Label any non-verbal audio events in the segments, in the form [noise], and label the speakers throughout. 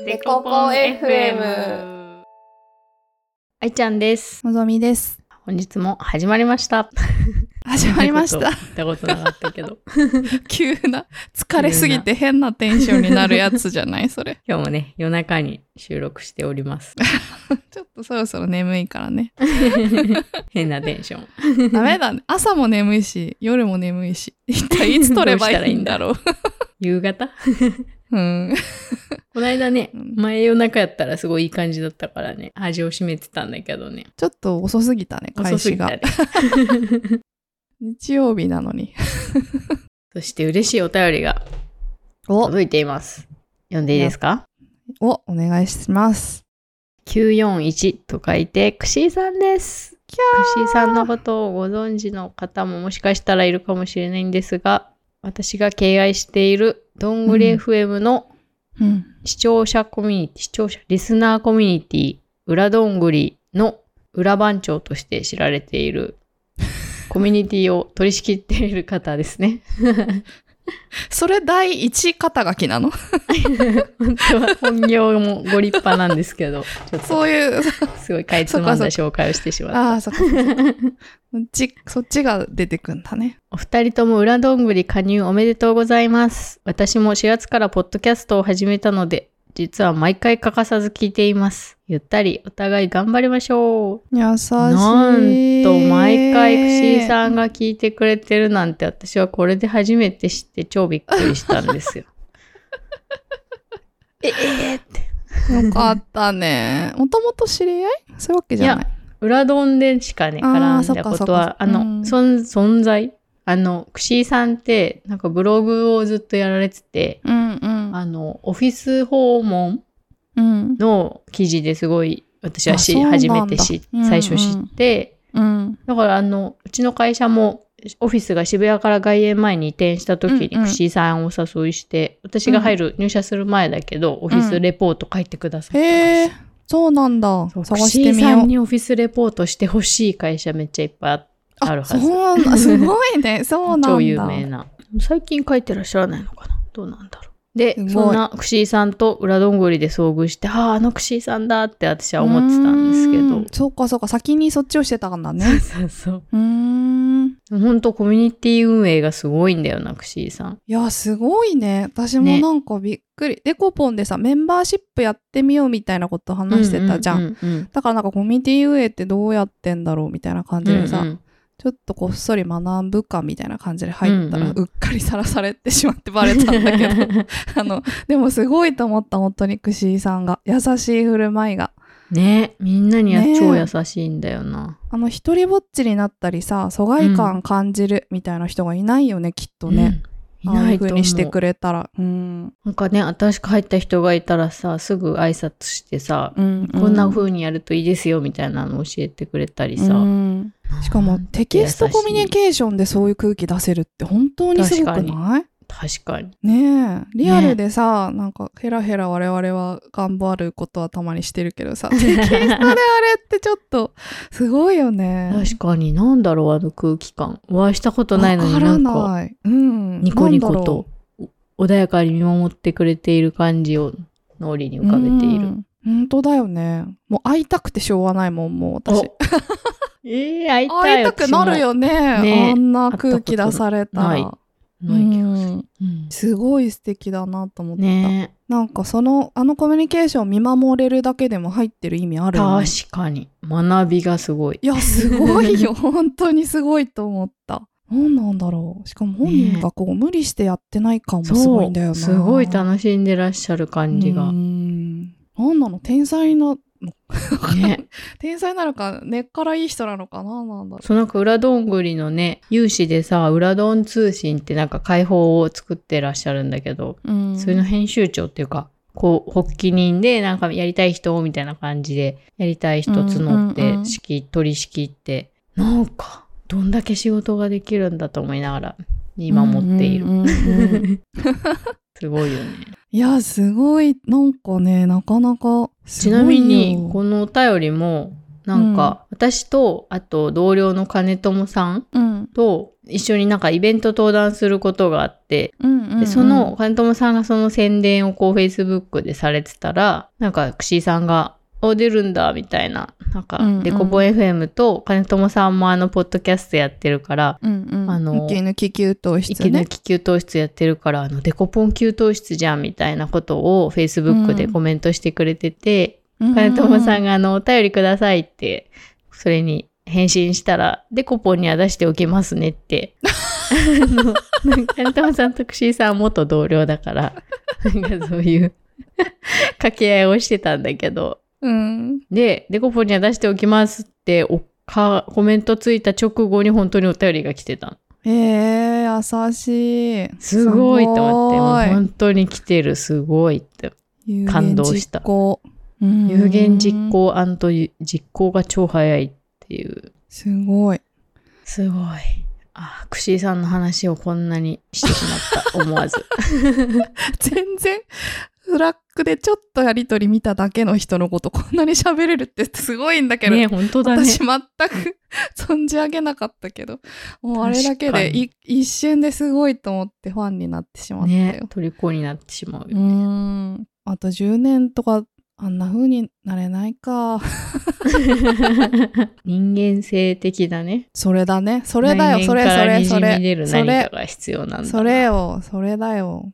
Speaker 1: デコポン FM
Speaker 2: 愛ちゃんです。
Speaker 1: のぞみです。
Speaker 2: 本日も始まりました。
Speaker 1: 始まりました。
Speaker 2: たことなかったけど。[laughs]
Speaker 1: 急な、疲れすぎて変なテンションになるやつじゃないそれ。[laughs]
Speaker 2: 今日もね、夜中に収録しております。[laughs]
Speaker 1: ちょっとそろそろ眠いからね。
Speaker 2: 変なテンション。
Speaker 1: ダメだね。朝も眠いし、夜も眠いし。一体いつ撮ればいいんだろう。
Speaker 2: 夕方？
Speaker 1: うん。
Speaker 2: この間ね、
Speaker 1: うん
Speaker 2: 前夜中やったらすごいいい感じだったからね、味を占めてたんだけどね。
Speaker 1: ちょっと遅すぎたね、開始が。
Speaker 2: ね。[laughs]
Speaker 1: 日曜日なのに。[laughs]
Speaker 2: そして嬉しいお便りが
Speaker 1: お、
Speaker 2: 届いています。読んでいいですか？
Speaker 1: お、お願いします。
Speaker 2: 941と書いて、くしーさんです。くしーさんのことをご存知の方ももしかしたらいるかもしれないんですが、私が敬愛しているどんぐり
Speaker 1: うん
Speaker 2: FM の
Speaker 1: うん。
Speaker 2: 視聴者コミュニティ、視聴者、リスナーコミュニティ、裏どんぐりの裏番長として知られているコミュニティを取り仕切っている方ですね。
Speaker 1: それ第一肩書きなの？
Speaker 2: 本当は本業もご立派なんですけど、
Speaker 1: そういう、
Speaker 2: すごいかいつまんだ紹介をしてしまった。
Speaker 1: ああ、そっかそっか。そっち、そっちが出てくんだね。
Speaker 2: お二人とも裏どんぐり加入おめでとうございます。私も4月からポッドキャストを始めたので、実は毎回欠かさず聞いています。ゆったりお互い頑張りましょう。
Speaker 1: 優しい。
Speaker 2: なんと毎回くしーさんが聞いてくれてるなんて私はこれで初めて知って超びっくりしたんですよ。え [laughs] えーって。
Speaker 1: よかったね。もともと知り合い？そういうわけじゃない？
Speaker 2: 裏どんでしかね、絡んだことは、あの、存存在あの、くしーさんって、なんかブログをずっとやられてて、
Speaker 1: うんうん。
Speaker 2: あの、オフィス訪問
Speaker 1: うん。
Speaker 2: の記事ですごい、私はし初めて知最初知って、
Speaker 1: うん。
Speaker 2: だからあの、うちの会社も、オフィスが渋谷から外苑前に移転した時に、
Speaker 1: うんうん
Speaker 2: くしーさんをお誘いして、私が入る、入社する前だけど、オフィスレポート書いてくださったんですよ
Speaker 1: へえ、そうなんだ。探してみよう。
Speaker 2: さんにオフィスレポートしてほしい会社めっちゃいっぱいああるはず。
Speaker 1: そう。すごいね。そうなんだ。[laughs]
Speaker 2: 超有名な。最近書いてらっしゃらないのかな？どうなんだろう。で、そんなくしーさんと裏どんぐりで遭遇して、ああ、あのくしーさんだって私は思ってたんですけど
Speaker 1: うん。そうかそうか。先にそっちをしてたんだね。
Speaker 2: そうそう。
Speaker 1: うーん。
Speaker 2: 本当コミュニティ運営がすごいんだよな、くしーさん。
Speaker 1: いや、すごいね。私も
Speaker 2: ね
Speaker 1: なんかびっくり。デコポンでさ、メンバーシップやってみようみたいなこと話してたじゃんだからなんかコミュニティ運営ってどうやってんだろうみたいな感じでさ、
Speaker 2: うんうん
Speaker 1: ちょっとこっそり学ぶかみたいな感じで入ったら、
Speaker 2: うんうん
Speaker 1: うっかりさらされてしまってバレたんだけど、[laughs] あの、でもすごいと思った、本当に、くしーさんが。優しい振る舞いが。
Speaker 2: ねみんなには
Speaker 1: ね
Speaker 2: 超優しいんだよな。
Speaker 1: あの、一人ぼっちになったりさ、疎外感感じるみたいな人がいないよね、きっとね。
Speaker 2: うん。いないいう
Speaker 1: にしてくれたら。うん。
Speaker 2: なんかね、新しく入った人がいたらさ、すぐ挨拶してさ、
Speaker 1: うん。
Speaker 2: こんな風にやるといいですよみたいなの教えてくれたりさ。
Speaker 1: うんしかもテキストコミュニケーションでそういう空気出せるって本当にすごく
Speaker 2: 確
Speaker 1: ない？
Speaker 2: 確かに。
Speaker 1: ねえ。リアルでさ、なんかヘラヘラ我々は頑張ることはたまにしてるけどさ [laughs] テキストであれってちょっとすごいよね。
Speaker 2: 確かに、なんだろう、あの空気感。お会いしたことないのに
Speaker 1: わから
Speaker 2: なんか、
Speaker 1: ない、うん、
Speaker 2: ニコニコとお穏やかに見守ってくれている感じを脳裏に浮かべている。
Speaker 1: うん。本当だよね。もう会いたくてしょうがないもんもう私。
Speaker 2: お [laughs] ええ会いたい。
Speaker 1: 会いたくなるよね。
Speaker 2: ね
Speaker 1: あんな空気出されたら
Speaker 2: ない気がする。
Speaker 1: すごい素敵だなと思った、
Speaker 2: ね。
Speaker 1: なんかそのあのコミュニケーションを見守れるだけでも入ってる意味あるよね。
Speaker 2: 確かに。学びがすごい。
Speaker 1: いやすごいよ。[laughs] 本当にすごいと思った。何なんだろう。しかも本人がこう、無理してやってない感もすごいんだよな。
Speaker 2: すごい楽しんでらっしゃる感じが。
Speaker 1: う。ん。何なの？天才なの。
Speaker 2: ね。[laughs]
Speaker 1: 天才なのか根っからいい人なのかななんだろ
Speaker 2: そうなんか裏どんぐりのね、有志でさ、裏どん通信ってなんか解放を作ってらっしゃるんだけど、
Speaker 1: う、うん、
Speaker 2: それの編集長っていうか、こう、発起人でなんかやりたい人みたいな感じで、やりたい人募っ
Speaker 1: うんうんう
Speaker 2: て、
Speaker 1: ん。
Speaker 2: 式、取り仕切って、なんか、どんだけ仕事ができるんだと思いながら見守っている。
Speaker 1: うんうんうんうん [laughs]
Speaker 2: すごいよね。
Speaker 1: いやすごいなんかねなかなかす
Speaker 2: ちなみに、このお便りも、なんか、私と、あと同僚の金友さん
Speaker 1: うん。
Speaker 2: と一緒になんかイベント登壇することがあって、
Speaker 1: うんうん、うん。
Speaker 2: でその、金友さんがその宣伝をこう Facebook でされてたら、なんか、くしーさんが、お、出るんだ、みたいな。なんか
Speaker 1: うんうん、
Speaker 2: デコボ FM と、金友さんもあの、ポッドキャストやってるから、
Speaker 1: うんうん。
Speaker 2: あの
Speaker 1: 息抜き給湯室
Speaker 2: 息抜
Speaker 1: ね。
Speaker 2: き給湯室やってるから、あの、デコポン給湯室じゃん、みたいなことを Facebook でコメントしてくれてて、金友さん
Speaker 1: が。
Speaker 2: があの、お便りくださいって、それに返信したら、デコポンには出しておきますねって。金友さんとクシーさんは元同僚だから、なんかそういう掛け合いをしてたんだけど、
Speaker 1: うん。
Speaker 2: で、デコポンには出しておきますっておか、コメントついた直後に本当にお便りが来てたの。
Speaker 1: ええ優しい。
Speaker 2: すごいと思って、本当に来てる、すごいって。感動した有言実。行実行が超早いっていう。
Speaker 1: すごい。
Speaker 2: すごい。あ、クシーさんの話をこんなにしてしまった、思わず。[laughs]
Speaker 1: 全然、フラッグでちょっとやりとり見ただけの人のこと [laughs] こんなに喋れるってすごいんだけど、
Speaker 2: ね、本当だね。
Speaker 1: 私全く [laughs] 存じ上げなかったけど、もうあれだけで一瞬ですごいと思ってファンになってしまったよ。
Speaker 2: ね、虜になってしまう
Speaker 1: う
Speaker 2: よ。
Speaker 1: ーん。あと10年とかあんな風になれないか。[laughs]
Speaker 2: 人間性的だね。
Speaker 1: それだね。それだよ。それそれそれ。それ。
Speaker 2: が必要なんだな。
Speaker 1: それよ。それだよ。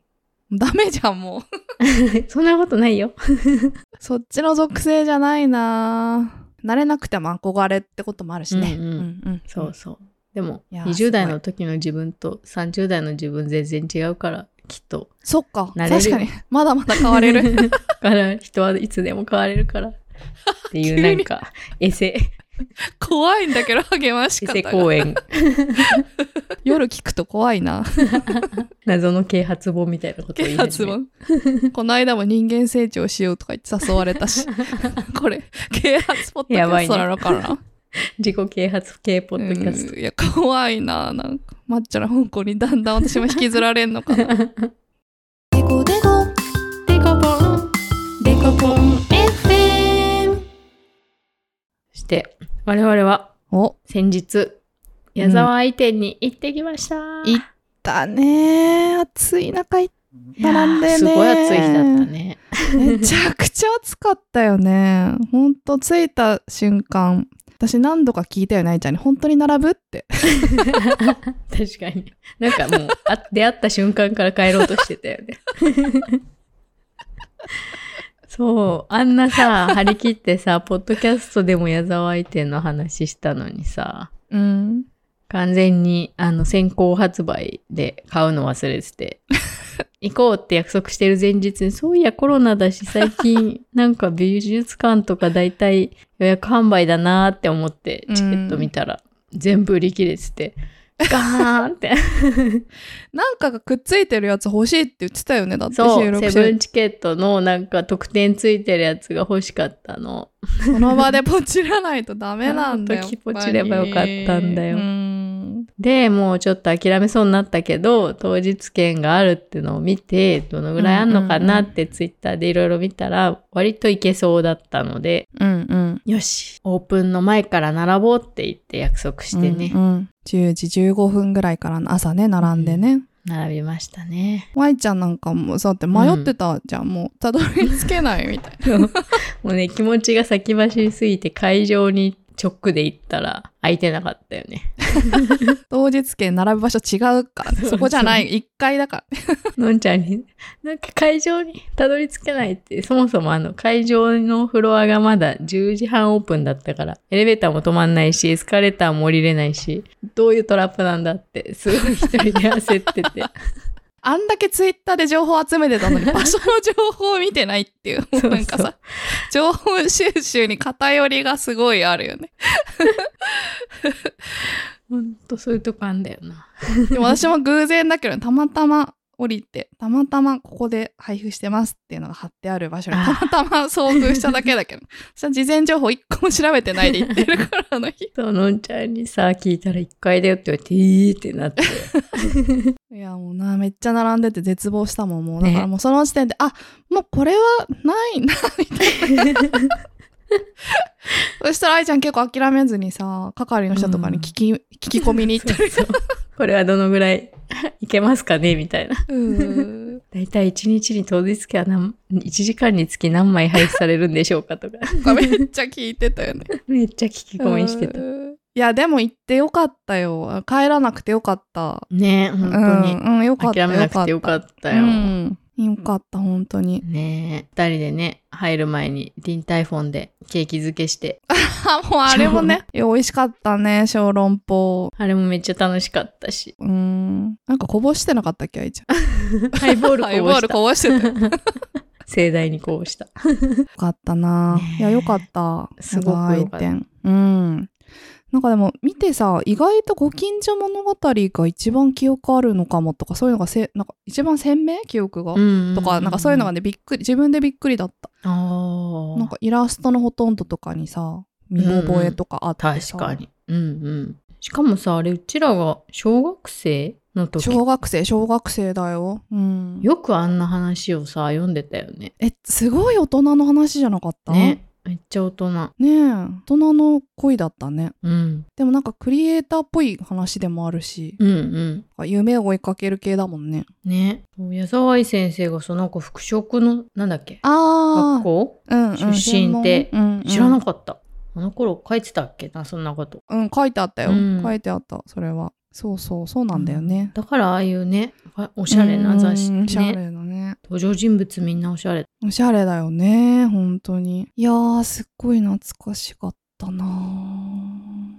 Speaker 1: ダメじゃん、もう。[laughs]
Speaker 2: そんなことないよ。[laughs]
Speaker 1: そっちの属性じゃないな慣れなくても憧れってこともあるしね。
Speaker 2: うんうん
Speaker 1: うん
Speaker 2: そうそう。でも、
Speaker 1: いや
Speaker 2: 20代の時の自分と30代の自分全然違うから、きっと。
Speaker 1: そっか。
Speaker 2: 慣れる
Speaker 1: 確かに。まだまだ変われる。[laughs]
Speaker 2: だから、人はいつでも変われるから。っていう、なんか、エセ、
Speaker 1: 怖いんだけど、励まし
Speaker 2: エセ
Speaker 1: 方が。
Speaker 2: 公演、
Speaker 1: 夜聞くと怖いな。[laughs]
Speaker 2: 謎の啓発本みたいなことを言い始
Speaker 1: 啓
Speaker 2: め
Speaker 1: 発本。この間も人間成長しようとか言って誘われたし。[laughs] これ、啓発ポッドキャストなのかな、[laughs]
Speaker 2: 自己啓発系ポッドキャスト。
Speaker 1: うんいや、怖いな。なんか、抹茶の香港にだんだん私も引きずられんのかな。デコデコ。
Speaker 2: デコポン、デコポン FM。そして、我々は
Speaker 1: お、
Speaker 2: 先日、矢沢愛店に行ってきました。
Speaker 1: 行ったね暑い中行っ
Speaker 2: いやー
Speaker 1: 並んでね
Speaker 2: すごい暑い日だったね。
Speaker 1: めちゃくちゃ暑かったよね。ほんと着いた瞬間、私何度か聞いたよね、愛ちゃんに。本当に並ぶって。
Speaker 2: 確かに。なんかもう、あ出会った瞬間から帰ろうとしてたよね。そう、あんなさ、張り切ってさ、ポッドキャストでも矢沢愛店の話したのにさ、
Speaker 1: うん。
Speaker 2: 完全にあの先行発売で買うの忘れてて、[laughs] 行こうって約束してる前日に、そういやコロナだし最近なんか美術館とか大体予約販売だなーって思ってチケット見たら全部売り切れてて、ガーンって。
Speaker 1: なんかがくっついてるやつ欲しいって言ってたよね。だって
Speaker 2: そう、セブンチケットのなんか特典ついてるやつが欲しかったの。
Speaker 1: その場でポチらないとダメなんだよ。[laughs]
Speaker 2: あの時ポチればよかったんだよ
Speaker 1: うん。
Speaker 2: で、もうちょっと諦めそうになったけど、当日券があるってのを見て、どのぐらいあんのかなってツイッターでいろいろ見たら、割といけそうだったので、
Speaker 1: うんうん。
Speaker 2: よし、オープンの前から並ぼうって言って約束してね、
Speaker 1: うんうん10時15分ぐらいからの朝ね、並んでね。
Speaker 2: 並びましたね。
Speaker 1: ワイちゃんなんかもさ、だって迷ってたじゃん。もう、たどり着けないみたいな。[laughs]
Speaker 2: もうね、気持ちが先走りすぎて会場に直で行ったら空いてなかったよね。[laughs]
Speaker 1: 当日券並ぶ場所違うからね。
Speaker 2: そ
Speaker 1: こじゃない。1階だから。[laughs]
Speaker 2: のんちゃんに、なんか会場にたどり着けないって、そもそもあの会場のフロアがまだ10時半オープンだったから、エレベーターも止まんないし、エスカレーターも降りれないし、どういうトラップなんだって、すごい一人で焦ってて。
Speaker 1: あんだけツイッターで情報集めてたのに、場所の情報を見てないっていう。[laughs]
Speaker 2: そう
Speaker 1: なんかさ、情報収集に偏りがすごいあるよね。[laughs]
Speaker 2: ほんとそういうとこあんだよな。
Speaker 1: でも私も偶然だけど、たまたま降りて、たまたまここで配布してますっていうのが貼ってある場所に
Speaker 2: あ
Speaker 1: たまたま遭遇しただけだけど、[laughs] 私は事前情報一個も調べてないで行ってるから、あの日。
Speaker 2: そう、のんちゃんにさ、聞いたら1階だよって言われて、えーってなって。[laughs]
Speaker 1: いや、もうな、めっちゃ並んでて絶望したもん、もう。
Speaker 2: ね
Speaker 1: だからもうその時点で、あ、もうこれはないな、みたいな。[laughs] [laughs] そしたら愛ちゃん結構諦めずにさ、係の人とかに聞き、聞き込みに行ってる。
Speaker 2: そうそうこれはどのぐらいいけますかねみたいな。
Speaker 1: うん。
Speaker 2: だいたい1日に当日券は何1時間につき何枚配布されるんでしょうかとか。[laughs]
Speaker 1: めっちゃ聞いてたよね。
Speaker 2: めっちゃ聞き込みしてた。
Speaker 1: うんいや、でも行ってよかったよ。帰らなくてよかった。
Speaker 2: ね本当に。
Speaker 1: うん、うん、よかった。
Speaker 2: 諦めなくてよかったよ。
Speaker 1: うん。よかった、本当に。
Speaker 2: ねえ、二人でね、入る前にディンタイフォンでケーキ漬けして、
Speaker 1: あ、[laughs] もうあれもね、[laughs] いや美味しかったね、小籠包。
Speaker 2: あれもめっちゃ楽しかったし。
Speaker 1: うん。なんかこぼしてなかったっけ、愛ちゃん？[laughs]
Speaker 2: ハイボールこ
Speaker 1: ハイボール
Speaker 2: ぼした。
Speaker 1: こぼしてたよ。よ
Speaker 2: 盛大にこぼした。
Speaker 1: かったな、
Speaker 2: ねえ
Speaker 1: いや、よかった。
Speaker 2: すごく
Speaker 1: い店うん。なんかでも見てさ、意外とご近所物語が一番記憶あるのかもとか、そういうのがせ、なんか一番鮮明記憶が？
Speaker 2: ん
Speaker 1: とか、なんかそういうのがね、びっくり、自分でびっくりだった。
Speaker 2: ああ。
Speaker 1: なんかイラストのほとんどとかにさ、見覚えとかあってさ、
Speaker 2: 確かに。うんうん。しかもさ、あれ、うちらが小学生の時、
Speaker 1: 小学生、小学生だよ。うん。
Speaker 2: よくあんな話をさ、読んでたよね。
Speaker 1: え、すごい大人の話じゃなかった？
Speaker 2: ね。めっちゃ大人。
Speaker 1: ねえ、大人の恋だったね。
Speaker 2: うん。
Speaker 1: でもなんかクリエイターっぽい話でもあるし、
Speaker 2: うんうん。
Speaker 1: 夢を追いかける系だもんね。
Speaker 2: ね。矢沢愛先生がその子服飾の、なんだっけ？
Speaker 1: あ
Speaker 2: 学校？
Speaker 1: あ、うん、うん、
Speaker 2: 出身って知らな
Speaker 1: かっ
Speaker 2: た。あの頃書いてたっけ？な、そんなこと。
Speaker 1: た。うん、書いてあったよ。
Speaker 2: うん
Speaker 1: 書いてあった、それは。そうそう、そうなんだよね。
Speaker 2: だからああいうね、おしゃれな雑誌
Speaker 1: うんおしゃ
Speaker 2: ね。
Speaker 1: れだね。
Speaker 2: 登場人物みんなおしゃれ。
Speaker 1: おしゃれだよね、本当に。いやー、すっごい懐かしかったな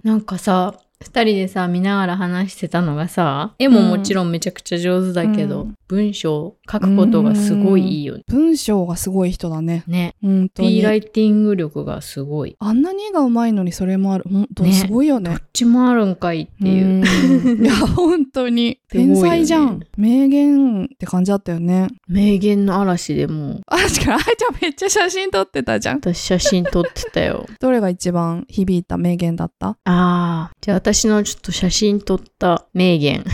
Speaker 1: ー
Speaker 2: なんかさ、二人でさ、見ながら話してたのがさ、絵ももちろんめちゃくちゃ上手だけど、
Speaker 1: うん
Speaker 2: 文章書くことがすごいいいよね。
Speaker 1: 文章がすごい人だね。
Speaker 2: ね。
Speaker 1: 本当
Speaker 2: P
Speaker 1: に。
Speaker 2: ライティング力がすごい。
Speaker 1: あんなに絵がうまいのにそれもある。ほんと、
Speaker 2: ね
Speaker 1: すごいよね
Speaker 2: どっ。ちもあるんかいっていう。
Speaker 1: うん [laughs] いや、本当に。天才じゃん。名言って感じだったよね。
Speaker 2: 名言の嵐でもう、
Speaker 1: あ、確かに、あいちゃんめっちゃ写真撮ってたじゃん。
Speaker 2: 私写真撮ってたよ。[laughs]
Speaker 1: どれが一番響いた名言だった？
Speaker 2: ああ、じゃあ私のちょっと写真撮った名言。[laughs]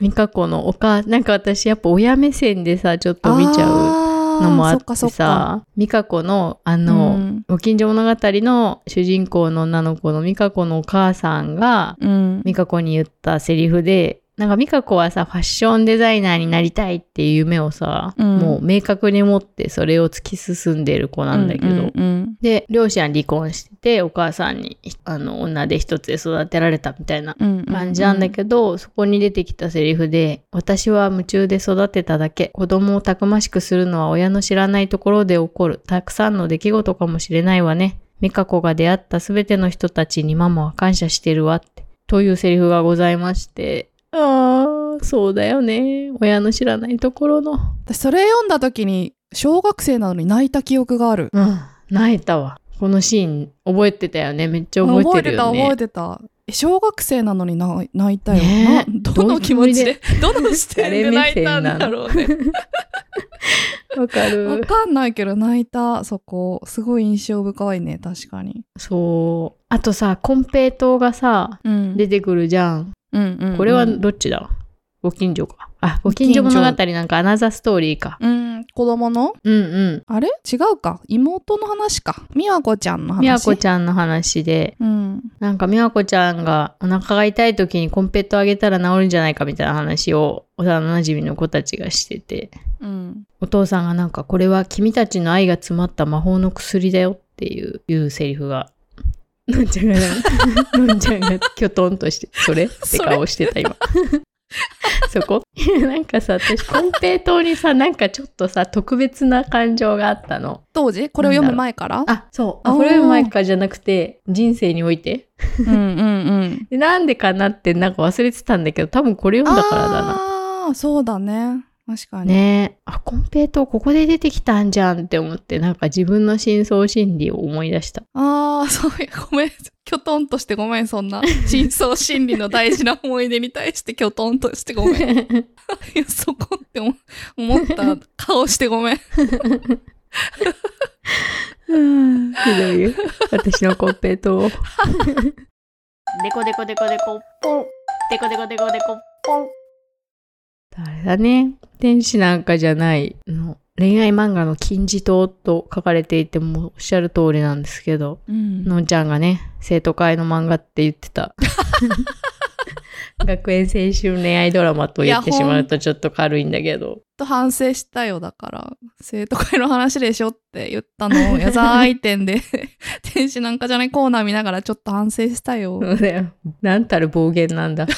Speaker 2: 美香子のお母、なんか私やっぱ親目線でさ、ちょっと見ちゃう
Speaker 1: う
Speaker 2: のもあってさ、美香子のあの、
Speaker 1: うん
Speaker 2: ご近所物語の主人公の女の子の美香子のお母さんが、
Speaker 1: うん。
Speaker 2: 美香子に言ったセリフで、なんか美香子はさ、ファッションデザイナーになりたいっていう夢をさ、
Speaker 1: うん。
Speaker 2: もう明確に持ってそれを突き進んでる子なんだけど、
Speaker 1: うんうん
Speaker 2: で、両親は離婚してて、お母さんに、あの、女で一つで育てられたみたいな
Speaker 1: うんうん
Speaker 2: 感じなんだけど、そこに出てきたセリフで、私は夢中で育てただけ、子供をたくましくするのは親の知らないところで起こる、たくさんの出来事かもしれないわね。美香子が出会ったすべての人たちにママは感謝してるわって、というセリフがございまして、ああ、そうだよね。親の知らないところの。
Speaker 1: 私それ読んだ時に小学生なのに泣いた記憶がある。
Speaker 2: うん、泣いたわ。このシーン覚えてたよね。めっちゃ覚えてるよね。
Speaker 1: 覚えてた覚えてた。え小学生なのに泣泣いたよ。
Speaker 2: ね
Speaker 1: どの気持ちで、どの視点で泣いたんだろうね。
Speaker 2: わか
Speaker 1: わ
Speaker 2: る。
Speaker 1: かんないけど泣いた、そこ。すごい印象深いね、確かに。
Speaker 2: そう。あとさ、コンペイトーがさ、
Speaker 1: うん
Speaker 2: 出てくるじゃん。
Speaker 1: うんうんうん
Speaker 2: これはどっちだ？ご近所か。あ、ご近所物語なんかアナザーストーリーか。
Speaker 1: うん、子供の？
Speaker 2: うんうん。
Speaker 1: あれ？違うか。妹の話か。美和子ちゃんの話？
Speaker 2: みやこちゃんの話で、
Speaker 1: うん。
Speaker 2: なんかみやこちゃんがお腹が痛い時にコンペイトーあげたら治るんじゃないかみたいな話を幼馴染の子たちがしてて、
Speaker 1: うん。
Speaker 2: お父さんがなんかこれは君たちの愛が詰まった魔法の薬だよっていういうセリフが。のんちゃんがな、のんちゃんがきょとんとして、それ？[laughs] って顔してた今。[laughs] そこ？[laughs] なんかさ、私、コンペイトーにさ、なんかちょっとさ、特別な感情があったの。
Speaker 1: 当時？これを読む前から？
Speaker 2: あ、そう。あ、これ読む前からじゃなくて、人生において？
Speaker 1: うんうんうん。
Speaker 2: でなんでかなってなんか忘れてたんだけど、多分これ読んだからだな。
Speaker 1: ああ、そうだね。確かに。
Speaker 2: ねえ。あ、コンペイトーここで出てきたんじゃんって思って、なんか自分の深層心理を思い出した。
Speaker 1: ああ、そういう、ごめん。きょとんとしてごめん、そんな。[laughs] 深層心理の大事な思い出に対してきょとんとしてごめん。いやそこって思思った顔してごめん。
Speaker 2: ひどいよ。私のコンペイトーを。[laughs] デコデコデコデコ、ポン。デコデコデコデコ、ポン。あれだね。天使なんかじゃないの。恋愛漫画の金字塔と書かれていてもおっしゃる通りなんですけど、
Speaker 1: うん
Speaker 2: のんちゃんがね、生徒会の漫画って言ってた。[laughs] 学園青春恋愛ドラマと言ってしまうとちょっと軽いんだけど。
Speaker 1: と反省したよだから生徒会の話でしょって言ったのを [laughs] 矢沢愛店で天使なんかじゃないコーナー見ながらちょっと反省したよ
Speaker 2: そうだよ。なんたる暴言なんだ。[laughs]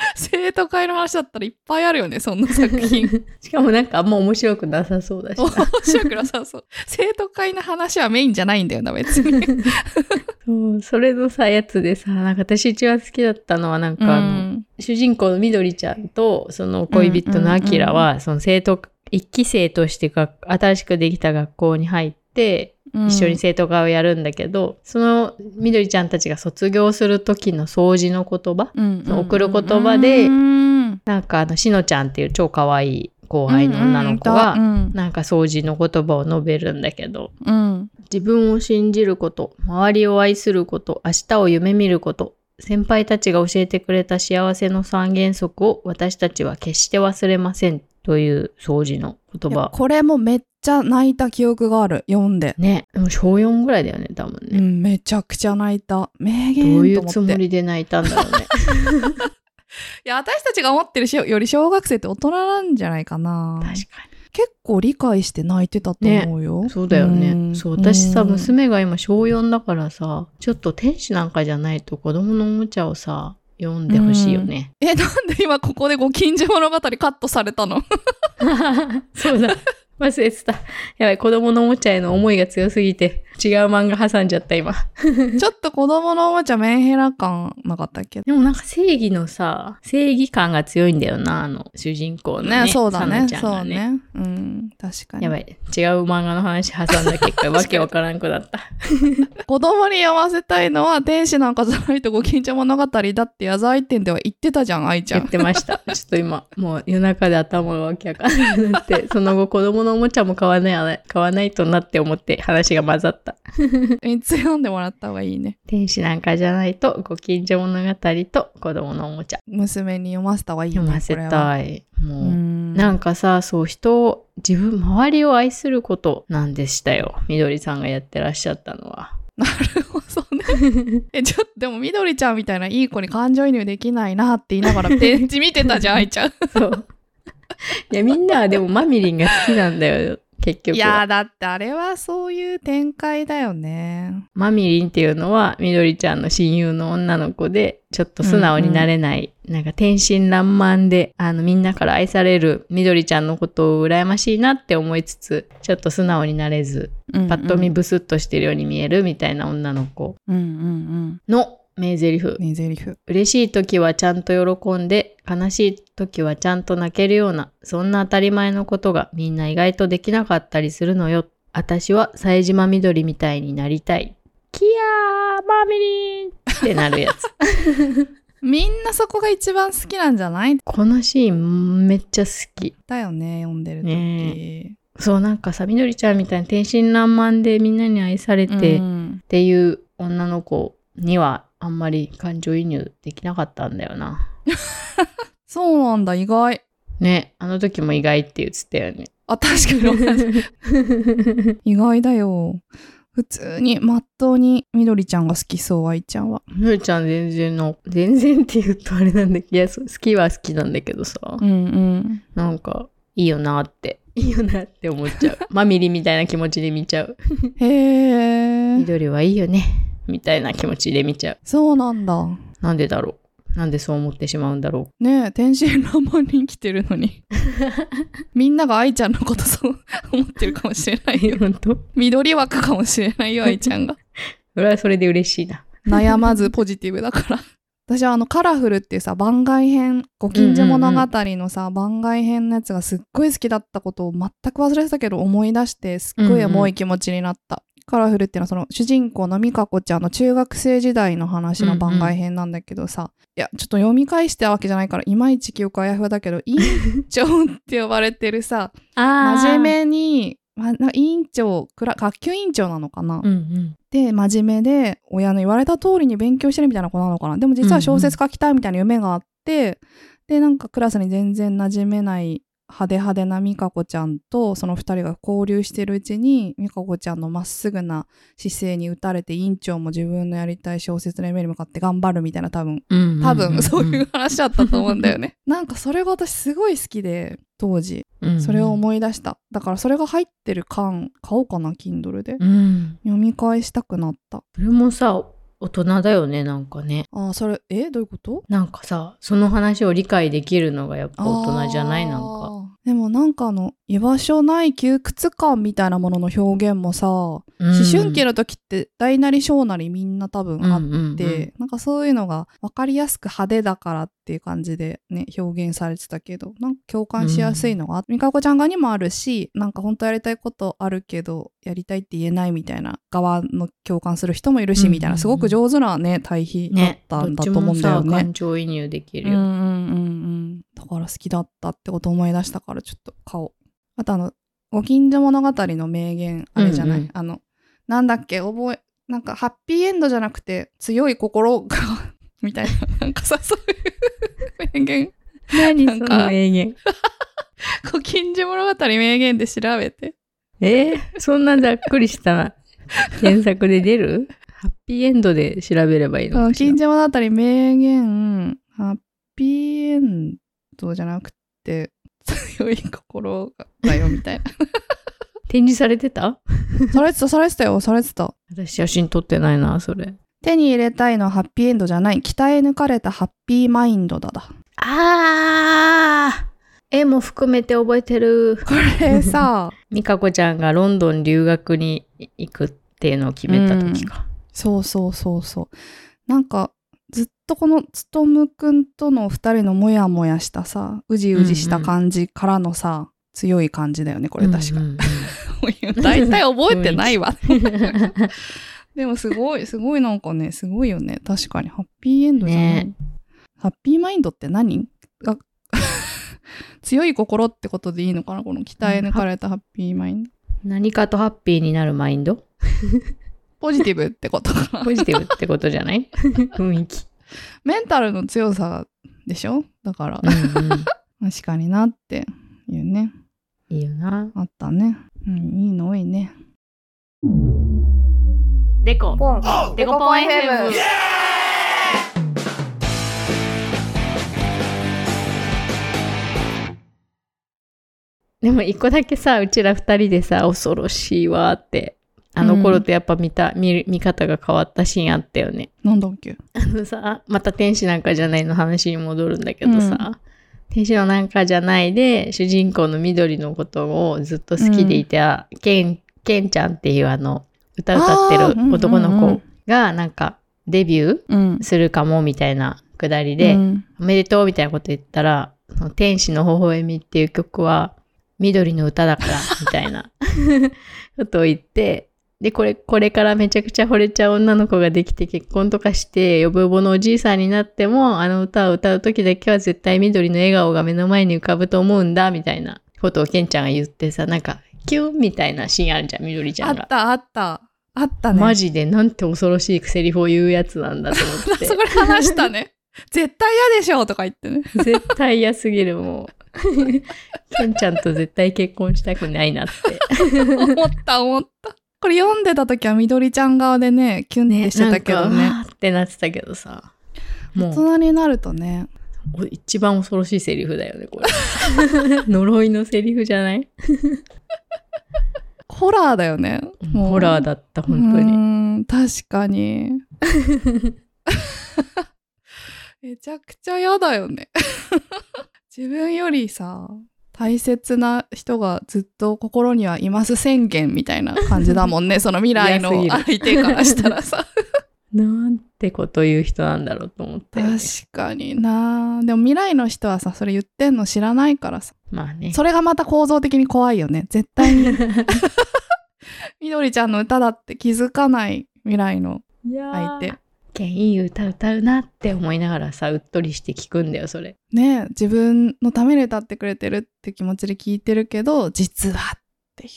Speaker 2: [laughs]
Speaker 1: 生徒会の話だったらいっぱいあるよねそんな作品。[laughs]
Speaker 2: しかもなんかあんま面白くなさそうだし
Speaker 1: 面
Speaker 2: な。
Speaker 1: 白くなさそう。生徒会の話はメインじゃないんだよな別に。[laughs]
Speaker 2: そう、それのさ、やつでさ、なんか私一番好きだったのはなんかあの、
Speaker 1: うん。
Speaker 2: 主人公のみどりちゃんとその恋人のあきらは、その生徒、一期生としてが新しくできた学校に入って、一緒に生徒会をやるんだけど、そのみどりちゃんたちが卒業する時の掃除の言葉、
Speaker 1: うん
Speaker 2: 送る言葉で
Speaker 1: うん
Speaker 2: なんかあの、しのちゃんっていう超可愛い後輩の女の子が、
Speaker 1: うん。
Speaker 2: なんか掃除の言葉を述べるんだけど、
Speaker 1: うん。
Speaker 2: 自分を信じること、周りを愛すること、明日を夢見ること、先輩たちが教えてくれた幸せの三原則を私たちは決して忘れませんという掃除の言葉。
Speaker 1: これもめっちゃ泣いた記憶がある読んで
Speaker 2: ね、でも小4ぐらいだよね、多分ね。
Speaker 1: うん、めちゃくちゃ泣いた。名言
Speaker 2: どういう。つもりで泣いたんだろうね。[laughs]
Speaker 1: いや、私たちが思ってるしより小学生って大人なんじゃないかな。
Speaker 2: 確か
Speaker 1: 結構理解して泣いてたと思うよ。
Speaker 2: に。そうだよね。
Speaker 1: ん
Speaker 2: そう、私さ、
Speaker 1: うん
Speaker 2: 娘が今小4だからさ、ちょっと天使なんかじゃないと子供のおもちゃをさ、読んでほしいよね。
Speaker 1: え、なんで今ここでご近所物語カットされたの？[laughs]
Speaker 2: そうだ。忘れてた。やばい、子供のおもちゃへの思いが強すぎて、違う漫画挟んじゃった、今。[laughs]
Speaker 1: ちょっと子供のおもちゃメンヘラ感なかったっけ？
Speaker 2: でもなんか正義のさ、正義感が強いんだよな、あの、主人公のね。
Speaker 1: ね、そうだ
Speaker 2: サ
Speaker 1: ね。
Speaker 2: ナちゃんが
Speaker 1: そうね。うん、確かに。
Speaker 2: やばい、違う漫画の話挟んだ結果、[laughs] わけわからんくなった。[laughs]
Speaker 1: 子供に読ませたいのは天使なんかじゃないとご近所物語だって矢沢一店では言ってたじゃん、愛ちゃん
Speaker 2: 言っ。てました。ちょっと今、もう夜中で頭がわけわかんなくなって、その後子供のおもちゃも買わない、買わないとなって思って話が混ざった。
Speaker 1: いつ [laughs] 読んでもらった方がいいね。
Speaker 2: 天使なんかじゃないと、ご近所物語と子供のおもちゃ。
Speaker 1: 娘に読ませた方がいいね。
Speaker 2: 読ませたい。もう、
Speaker 1: うん
Speaker 2: なんかさ、そう、人を、自分、周りを愛することなんでしたよ。みどりさんがやってらっしゃったのは。
Speaker 1: なるほどね。[laughs] え、ちょっと、でも、みどりちゃんみたいないい子に感情移入できないなって言いながら、ペンチ見てたじゃん、愛ちゃん。
Speaker 2: そう。いや、みんなはでもマミリンが好きなんだよ、結局は。
Speaker 1: いやー、だってあれはそういう展開だよね。
Speaker 2: マミリンっていうのは、みどりちゃんの親友の女の子で、ちょっと素直になれない、なんか天真爛漫で、あの、みんなから愛されるみどりちゃんのことを羨ましいなって思いつつ、ちょっと素直になれず、
Speaker 1: パ
Speaker 2: パッと見ブスッとしてるように見えるみたいな女の子
Speaker 1: うんうん
Speaker 2: の名台詞。
Speaker 1: うん。ねゼリフ。
Speaker 2: 嬉しい時はちゃんと喜んで、悲しい時はちゃんと泣けるような、そんな当たり前のことがみんな意外とできなかったりするのよ。私は冴島みどりみたいになりたい。キヤーマミリンってなるやつ。[laughs]
Speaker 1: みんなそこが一番好きなんじゃない？
Speaker 2: このシーンめっちゃ好き。
Speaker 1: だよね、読んでる時。
Speaker 2: ねそうなんかさ、みどりちゃんみたいに天真爛漫でみんなに愛されてっ
Speaker 1: うん
Speaker 2: ていう女の子にはあんまり感情移入できなかったんだよな。[laughs]
Speaker 1: そうなんだ、意外。
Speaker 2: ね、あの時も意外って言ってたよね。
Speaker 1: あ、確かに。[laughs] 意外だよ。普通に、まっとうに、みどりちゃんが好きそう、愛ちゃんは。
Speaker 2: みどりちゃん全然の、全然って言うとあれなんだけど、いや、好きは好きなんだけどさ、
Speaker 1: うんうん。
Speaker 2: なんか、いいよなって、いいよなって思っちゃう。マミリみたいな気持ちで見ちゃう。
Speaker 1: へえ。
Speaker 2: 緑はいいよね、みたいな気持ちで見ちゃう。
Speaker 1: そうなんだ。
Speaker 2: なんでだろうなんでそう思ってしまうんだろ
Speaker 1: ねえ、天真爛漫に生きてるのに。[laughs] みんなが愛ちゃんのことそう思ってるかもしれな
Speaker 2: う。
Speaker 1: いよ。
Speaker 2: 本当？
Speaker 1: 緑枠かもしれないよ、愛ちゃんが。[laughs]
Speaker 2: それはそれで嬉しいな。
Speaker 1: 悩まずポジティブだから。私はあのカラフルっていうさ番外編ご近所物語のさ、番外編のやつがすっごい好きだったことを全く忘れてたけど思い出してすっごい重い気持ちになった、カラフルっていうのはその主人公の美香子ちゃんの中学生時代の話の番外編なんだけどさ、いやちょっと読み返したわけじゃないからいまいち記憶あやふやだけど委員長って呼ばれてるさ
Speaker 2: あ
Speaker 1: 真面目に、ま、な委員長クラ学級委員長なのかな、
Speaker 2: うんうん。
Speaker 1: で真面目で親の言われた通りに勉強してるみたいな子なのかな？でも実は小説書きたいみたいな夢があって、でなんかクラスに全然馴染めない派手派手な美香子ちゃんとその二人が交流してるうちに美香子ちゃんのまっすぐな姿勢に打たれて院長も自分のやりたい小説の夢に向かって頑張るみたいな多分多分そういう話だったと思うんだよね。[laughs] なんかそれが私すごい好きで当時それを思い出した。だからそれが入ってる缶買おうかな Kindle で
Speaker 2: うん。
Speaker 1: 読み返したくなった。
Speaker 2: それもさ、大人だよね、なんかね。
Speaker 1: ああそれえどういうこと？
Speaker 2: なんかさ、その話を理解できるのがやっぱ大人じゃない？なんか。
Speaker 1: でもなんかあの居場所ない窮屈感みたいなものの表現もさ、思春期の時って大なり小なりみんな多分あって、
Speaker 2: うんうん
Speaker 1: なんかそういうのが分かりやすく派手だからっていう感じでね表現されてたけどなんか共感しやすいのが、みかこちゃん側にもあるしなんか本当やりたいことあるけどやりたいって言えないみたいな側の共感する人もいるし、
Speaker 2: うんうんうん
Speaker 1: みたいなすごく上手なね対比だっ
Speaker 2: ね、
Speaker 1: たんだと思うんだよ
Speaker 2: さ、
Speaker 1: ね。
Speaker 2: 感情移入できるよ。
Speaker 1: うんうんうんうん。だから好きだったってこと思い出したからちょっと買おう。あとあの、ご近所物語の名言あれじゃない、
Speaker 2: うんうん
Speaker 1: あの、なんだっけ、覚え、なんかハッピーエンドじゃなくて強い心が、[laughs] みたいな、なんかさ、そういう名言。
Speaker 2: 何
Speaker 1: なんか
Speaker 2: 名言？[laughs]
Speaker 1: ご近所物語名言で調べて。
Speaker 2: え？ーそんなざっくりした [laughs] 検索で出る？ハッピーエンドで調べればいいの
Speaker 1: ご
Speaker 2: か
Speaker 1: 近所物語名言、ハッピーエンドじゃなくて強い心がだよ、みたいな。
Speaker 2: 展示されてた？
Speaker 1: されてた、されてたよ、されてた。
Speaker 2: 私写真撮ってないな、それ。
Speaker 1: 手に入れたいのはハッピーエンドじゃない。鍛え抜かれたハッピーマインドだだ。
Speaker 2: あー絵も含めて覚えてる。
Speaker 1: これさ、
Speaker 2: 美香子ちゃんがロンドン留学に行くっていうのを決めた時か。
Speaker 1: そうそうそうそう。なんか、ずっとこのつとむくんとの二人のモヤモヤしたさ、うじうじした感じからのさ、強い感じだよね、これ確か。
Speaker 2: うんうん [laughs]
Speaker 1: 大体覚えてないわ。
Speaker 2: う [laughs] ん
Speaker 1: でもすごい、すごいなんかね、すごいよね。確かに。ハッピーエンドじゃない。
Speaker 2: ね
Speaker 1: ハッピーマインドって何？が [laughs] 強い心ってことでいいのかな？この鍛え抜かれたハッピーマインド。
Speaker 2: 何かとハッピーになるマインド？
Speaker 1: ポジティブってことかな
Speaker 2: ポジティブってことじゃない？[laughs] 雰囲気。
Speaker 1: メンタルの強さでしょ？だから、
Speaker 2: うんうん
Speaker 1: 確かになっていうね。
Speaker 2: いいよな。
Speaker 1: あったね。うん、いいの多いね。
Speaker 2: デコ。
Speaker 1: ポン。
Speaker 2: デコポン FM。でも一個だけさ、うちら二人でさ、恐ろしいわーって。あの頃とやっぱ見た、見る見方が変わったシーンあったよね。
Speaker 1: なんだっけ？
Speaker 2: あのさ、また天使なんかじゃないの話に戻るんだけどさ、天使のなんかじゃないで、主人公の緑のことをずっと好きでいた、ケン、ケンちゃんっていうあの、歌歌ってる男の子がなんかデビュ
Speaker 1: うん。
Speaker 2: ー。するかもみたいなくだりで、
Speaker 1: うん。
Speaker 2: おめでとうみたいなこと言ったら、その天使の微笑みっていう曲は緑の歌だから、みたいな [laughs] ことを言って、で、これ、これからめちゃくちゃ惚れちゃう女の子ができて結婚とかして、ヨボヨボのおじいさんになっても、あの歌を歌う時だけは絶対緑の笑顔が目の前に浮かぶと思うんだ、みたいなことをケンちゃんが言ってさ、なんか、キュンみたいなシーンあるじゃん、緑ちゃんが。
Speaker 1: あった、あった。あったね。
Speaker 2: マジでなんて恐ろしいセリフを言うやつなんだと思って
Speaker 1: そ。こで話したね。[laughs] 絶対嫌でしょとか言ってね。[laughs]
Speaker 2: 絶対嫌すぎるもう。[laughs] ケンちゃんと絶対結婚したくないなって。
Speaker 1: 思った、思った。これ読んでた時は緑ちゃん側でね、キュンってしてたけどね。
Speaker 2: なんってなってたけどさ。も
Speaker 1: 大
Speaker 2: う
Speaker 1: 人になるとね、
Speaker 2: お一番恐ろしいセリフだよね、これ。[laughs] 呪いのセリフじゃない？[laughs]
Speaker 1: ホラーだよね。もう
Speaker 2: ホラーだった、本当
Speaker 1: う
Speaker 2: に。
Speaker 1: 確かに。[laughs] めちゃくちゃ嫌だよね。自分よりさ、大切な人がずっと心にはいます宣言みたいな感じだもんね。[laughs] その未来の相手からしたらさ。[laughs]
Speaker 2: なんてこと言う人なんだろうと思って、
Speaker 1: 確かになでも未来の人はさ、それ言ってんの知らないからさ。
Speaker 2: まあね。
Speaker 1: それがまた構造的に怖いよね。絶対に。みどりちゃんの歌だって気づかない未来の相手。
Speaker 2: ケンいい歌歌うなって思いながらさ、うっとりして聞くんだよ、それ。
Speaker 1: ねえ自分のために歌ってくれてるって気持ちで聞いてるけど、実はってい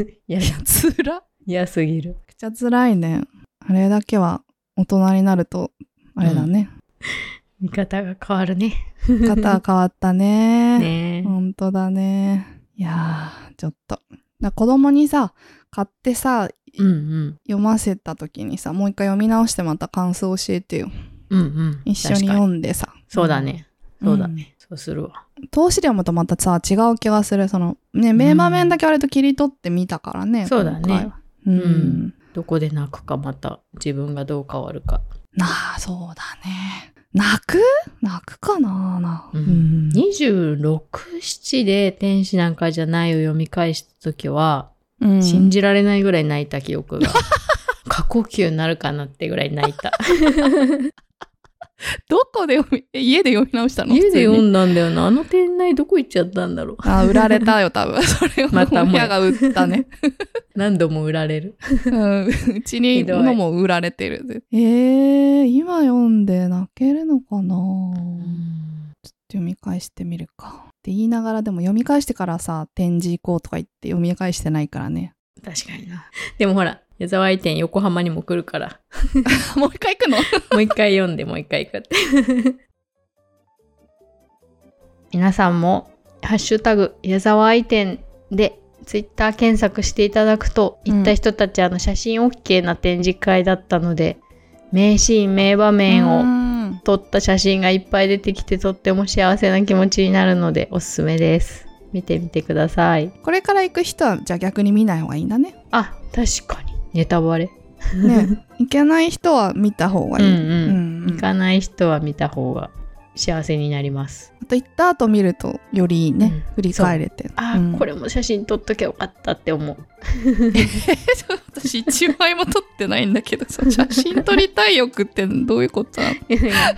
Speaker 1: う。[laughs]
Speaker 2: いや
Speaker 1: い、や、つら。
Speaker 2: 嫌すぎる。
Speaker 1: めちゃくちゃ辛いね。あれだけは大人になると、あれだね。
Speaker 2: 見方が変わるね。
Speaker 1: 方が変わったね。[laughs]
Speaker 2: ねえ。
Speaker 1: 本当だね。いやー、ちょっと。だ子供にさ、買ってさ、
Speaker 2: うんうん。
Speaker 1: 読ませた時にさ、もう一回読み直してまた感想教えてよ。
Speaker 2: うんうん。
Speaker 1: 一緒に読んでさ。
Speaker 2: そうだね。
Speaker 1: うん
Speaker 2: そうだね。そうするわ。
Speaker 1: 投資で読むとまたさ、違う気がする。その、ね、名場面だけ割と切り取ってみたからね。
Speaker 2: そうだね。
Speaker 1: うん。
Speaker 2: うんどこで泣くかまた自分がどう変わるか。
Speaker 1: なあ、そうだね。泣く？泣くかなな。
Speaker 2: うん26、7で天使なんかじゃないを読み返した時は、
Speaker 1: うん。
Speaker 2: 信じられないぐらい泣いた記憶が。[laughs] 過呼吸になるかなってぐらい泣いた。[laughs]
Speaker 1: どこで読み、え家で読み直したの？
Speaker 2: 家で読
Speaker 1: ん
Speaker 2: んだんだよな。あの店内どこ行っちゃったんだろう。
Speaker 1: あ、売られたよ、多分。[laughs] それを
Speaker 2: またもや
Speaker 1: 親が売ったね。
Speaker 2: 何度も売られる。
Speaker 1: うちにのも売られてる。えー、今読んで泣けるのかな？ちょっと読み返してみるか。って言いながらでも読み返してからさ、展示行こうとか言って読み返してないからね。
Speaker 2: 確かにな。[laughs] でもほら、矢沢愛店横浜にも来るから、[laughs]
Speaker 1: もう一回行くの？[laughs]
Speaker 2: もう一回読んでもう一回行くって。皆さんも、ハッシュタグ、矢沢愛店で、ツイッター検索していただくと、
Speaker 1: うん
Speaker 2: 行った人たち、あの、写真 OK な展示会だったので、名シーン、名場面を
Speaker 1: うん
Speaker 2: 撮った写真がいっぱい出てきて、とっても幸せな気持ちになるので、おすすめです。見てみてください。
Speaker 1: これから行く人は、じゃあ逆に見ない方がいいんだね。
Speaker 2: あ、確かに。ネタバレ。
Speaker 1: ね。行けない人は見た方がいい。
Speaker 2: うんうん
Speaker 1: うん
Speaker 2: 行かない人は見た方が幸せになります。
Speaker 1: あと行った後見ると、よりね、
Speaker 2: うん
Speaker 1: 振り返れて。
Speaker 2: あ、
Speaker 1: うん
Speaker 2: これも写真撮っときゃよかったって思う。[laughs]
Speaker 1: 私一枚も撮ってないんだけどさ写真撮りたい欲ってどういうことな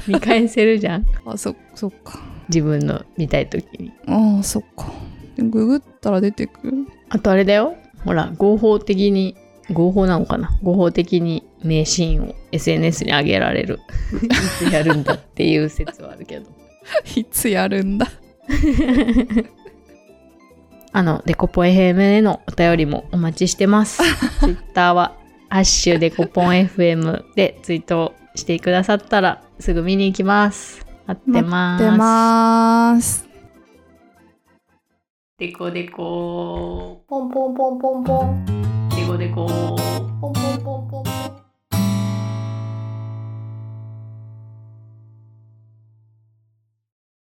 Speaker 2: 見返せるじゃん。
Speaker 1: のあそそっか
Speaker 2: 自分の見たい時に。
Speaker 1: ああそっかでググったら出てくる
Speaker 2: あとあれだよ。ほら、合法的に、合法なのかな？合法的に名シーンを SNS に上げられる。[laughs] いつやるんだっていう説はあるけど。[laughs]
Speaker 1: いつやるんだ？[laughs]
Speaker 2: あの、デコポン FM へのお便りもお待ちしてます。[laughs] Twitter は、ハッシュデコポン FM でツイートしてくださったらすぐ見に行きます。待ってます。
Speaker 1: 出ます
Speaker 2: デコデコポンポンポンポンポン。デコデコ